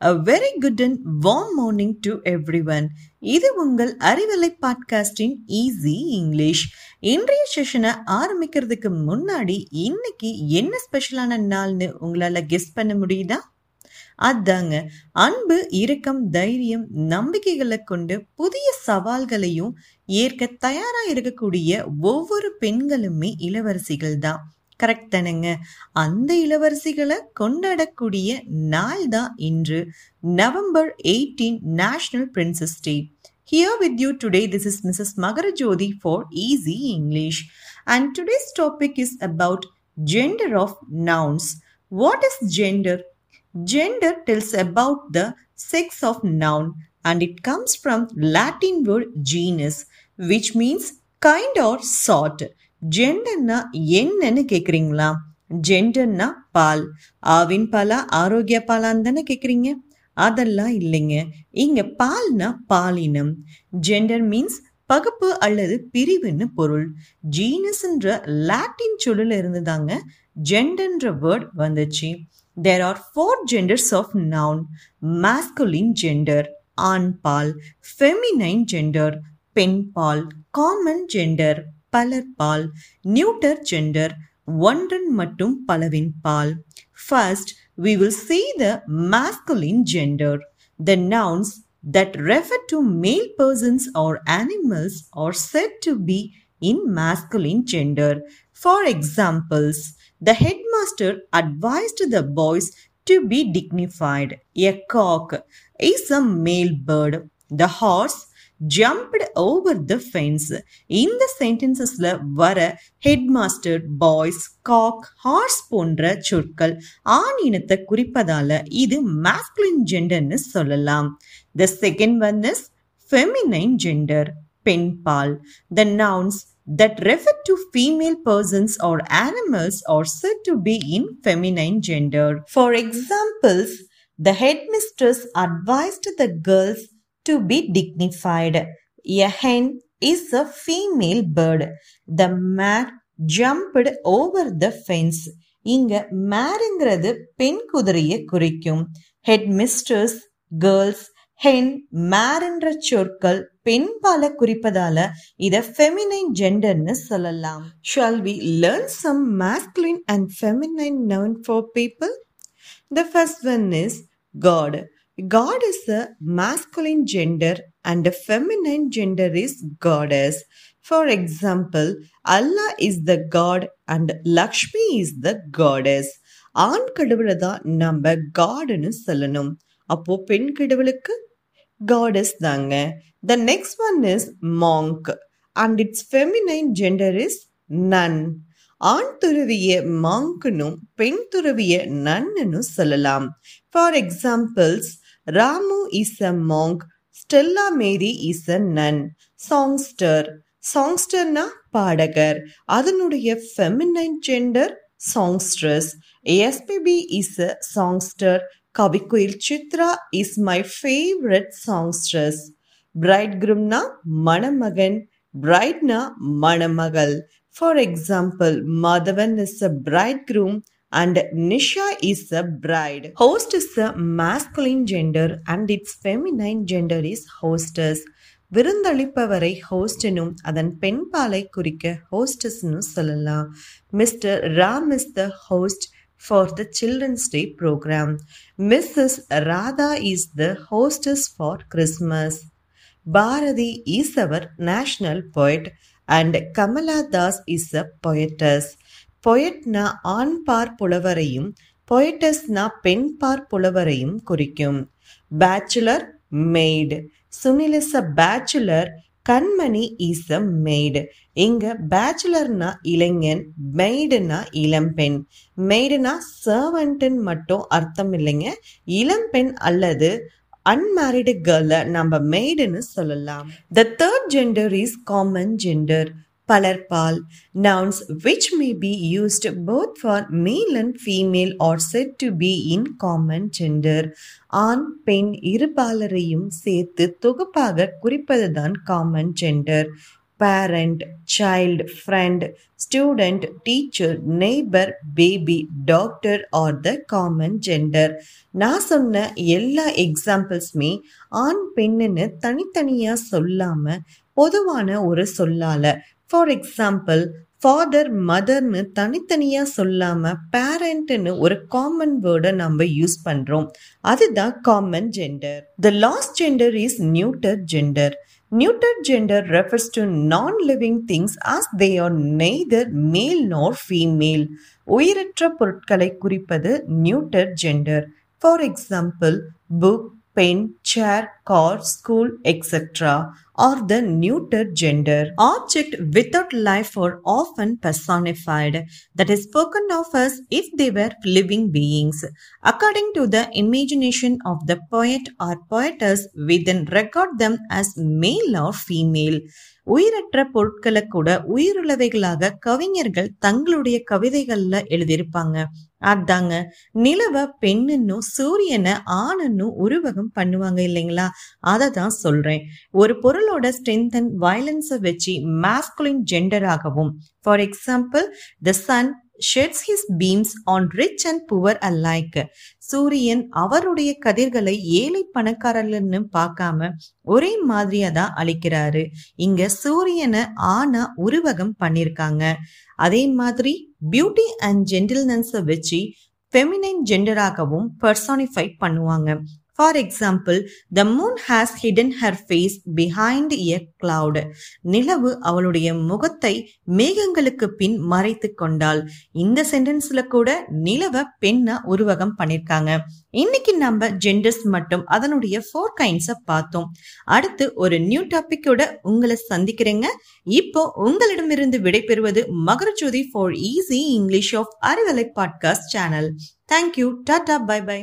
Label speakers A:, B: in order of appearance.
A: a very good and warm morning to everyone இது உங்கள் Arivalai பாட்காஸ்டின் easy English இன்றைய செஷனை ஆரம்பிக்கிறதுக்கு முன்னாடி இன்னைக்கு என்ன ஸ்பெஷலான நாள்னு உங்களால் கெஸ் பண்ண முடியுதா? அதாங்க அன்பு இரக்கம் தைரியம் நம்பிக்கைகளை கொண்டு புதிய சவால்களையும் ஏற்க தயாராக இருக்கக்கூடிய ஒவ்வொரு பெண்களுமே இளவரசிகள் தான் கரெக்ட் தானேங்க அந்த இளவரசிகளை கொண்டாடக்கூடிய நாள் தான் இன்று November eighteen national princess day Here with you today, this is Mrs. Magarajodi for Easy English. And today's topic is about gender of nouns. What is gender? Gender tells about the sex of noun and it comes from Latin word genus, which means kind or sort. ஜெண்டர்னா என்னன்னு கேக்குறீங்களா? ஜெண்டர்னா பால். ஆவின் பாலா ஆரோக்கிய பாலான்னு தானே கேக்குறீங்க? அதெல்லாம் இல்லைங்க. இங்க பால்னா பாலினம். Gender means பகுப்பு அல்லது பிரிவுன்னு பொருள். ஜீனஸ்ன்ற லாட்டின் சொல்லுல இருந்து தாங்க ஜெண்டர்ன்ற வேர்ட் வந்துச்சு. There are four genders of noun masculine gender ஆண் பால். ஃபெமினைன் ஜெண்டர் பெண் பால். காமன் ஜெண்டர் பலர் பால் நியூட்டர் ஜெண்டர் ஒன்றன் மட்டும் பலவின் பால் first we will see the masculine gender. The nouns that refer to male persons or animals are said to be in masculine gender. For examples, the headmaster advised the boys to be dignified. A cock is a male bird. The horse jumped over the fence இந்த சென்டென்சஸில் வர head master boys cock horse போன்ற சொற்கள் ஆண் இனத்தை குறிப்பதால் இது masculine ஜெண்டர்னு சொல்லலாம் the second one is feminine gender பெண் பால் the nouns that refer to female persons are or are said said to in feminine gender for examples the head mistress advised the girls to be dignified. A hen is a female bird. The mare jumped over the fence. இங்க மேருங்கிறது பெண் குதிரையை குறிக்கும் head mister's girls hen மேர்ன்ற சொற்கள் பெண் பால குறிப்பதால இத ஃபெமினைன் ஜெண்டர்னு சொல்லலாம் shall we learn some masculine and feminine noun for people the first one is God God is a uh, masculine gender and a feminine gender is goddess. For example, Allah is the God and Lakshmi is the goddess. ஆண் கடவுளை தான் நம்ம காடுன்னு சொல்லணும் அப்போ பெண் கடவுளுக்கு goddess தாங்க the next one is monk and its feminine gender is nun ஆண் துறவிய மாங்க்னும் பெண் துறவிய நன்னுன்னு சொல்லலாம் for examples Ramu is a monk Stella Mary is a nun songster சாங்ஸ்டர்னா பாடகர். அதனுடைய feminine gender songstress SPB is a songster Kavikkuyil Chithra is my favourite songstress bride குரூம்னா மணமகன். பிரைட்னா மணமகள். For example Madhavan is a bridegroom and Nisha is a bride. Host is a masculine gender and its feminine gender is hostess. விருந்தளிப்பவரை ஹோஸ்டனும் அதன் பெண் பாலை குறிக்க ஹோஸ்டஸ்னு சொல்லலாம் Mr Ram is the host for the Children's Day programme Mrs Radha is the hostess for Christmas Bharathi is our national poet and Kamala Das is a poetess பொயட்னா ஆண் பார் புலவரையும் பொயட்டஸ்னா பெண் பார் புலவரையும் குறிக்கும். Bachelor maid Sunil is a bachelor Kanmani is a maid இங்க பேச்சுலர்னா இளைஞன் மெய்டுனா இளம்பெண். மெய்டுனா சர்வன்ட்டுன்னு மட்டும் அர்த்தம் இல்லைங்க. இளம்பெண் அல்லது அன்மேரிடு கேர்ளை நம்ம மெய்டுன்னு சொல்லலாம். The third gender is common gender பலர்பால். Nouns which may be used both for male and female are said to be in common gender. ஆண் பெண் இருபாலரையும் சேர்த்து தொகுப்பாக குறிப்பதுதான் common gender parent child friend student teacher neighbour baby doctor are the common gender நான் சொன்ன எல்லா எக்ஸாம்பிள்ஸுமே ஆண் பெண்ணுன்னு தனித்தனியாக சொல்லாமல் பொதுவான ஒரு சொல்லால. ஃபார் எக்ஸாம்பிள் ஃபாதர் மதர்னு தனித்தனியா சொல்லாம பேரண்ட்னு ஒரு காமன் வேர்டை நம்ம யூஸ் பண்றோம். அதுதான் common gender the last gender is neuter gender neuter gender refers to non living things as they are neither male nor female உயிரற்ற பொருட்களை குறிப்பது neuter gender for example book pen chair car school etcetera or the neuter gender. Object without life are often personified, that is spoken of as if they were living beings. According to the imagination of the poet or poetess, we then record them as male or female. உயிரற்ற பொருட்களை கூட உயிருள்ளவைகளாக கவிஞர்கள் தங்களுடைய கவிதைகள்ல எழுதியிருப்பாங்க அதாங்க. நிலவ பெண்ணுன்னும் சூரியனை ஆணுன்னும் உருவகம் பண்ணுவாங்க இல்லைங்களா? அதை தான் சொல்றேன். ஒரு பொருளோட ஸ்ட்ரென்த் அண்ட் வயலன்ஸை வச்சு masculine ஜெண்டராகவும் for example the sun sheds his beams on rich and poor alike சூரியன் அவருடைய கதிர்களை ஏழை பணக்காரர்கள்னு பார்க்காம ஒரே மாதிரியா தான் அளிக்கிறாரு இங்க சூரியனை ஆனா உருவகம் பண்ணிருக்காங்க. அதே மாதிரி பியூட்டி அண்ட் ஜென்டில்னஸை வச்சு ஃபெமினைன் ஜெண்டராகவும் பர்சானிஃபை பண்ணுவாங்க. For example the moon has hidden her face behind a cloud நிலவு அவளுடைய முகத்தை மேகங்களுக்கு பின் மறைத்து கொண்டாள். இந்த சென்டென்ஸ்ல கூட நிலவை பெண்ணா உருவகம் பண்ணிருக்காங்க. இன்னைக்கு நம்ம ஜெண்டர்ஸ் மட்டும் அதனுடைய ஃபோர் கைண்ட்ஸை பார்த்தோம். அடுத்து ஒரு நியூ டாபிக்கோட உங்களை சந்திக்கிறேங்க. இப்போ உங்களிடமிருந்து விடைபெறுவது Makarajothi for easy English of Arivalai podcast channel thank you tata bye bye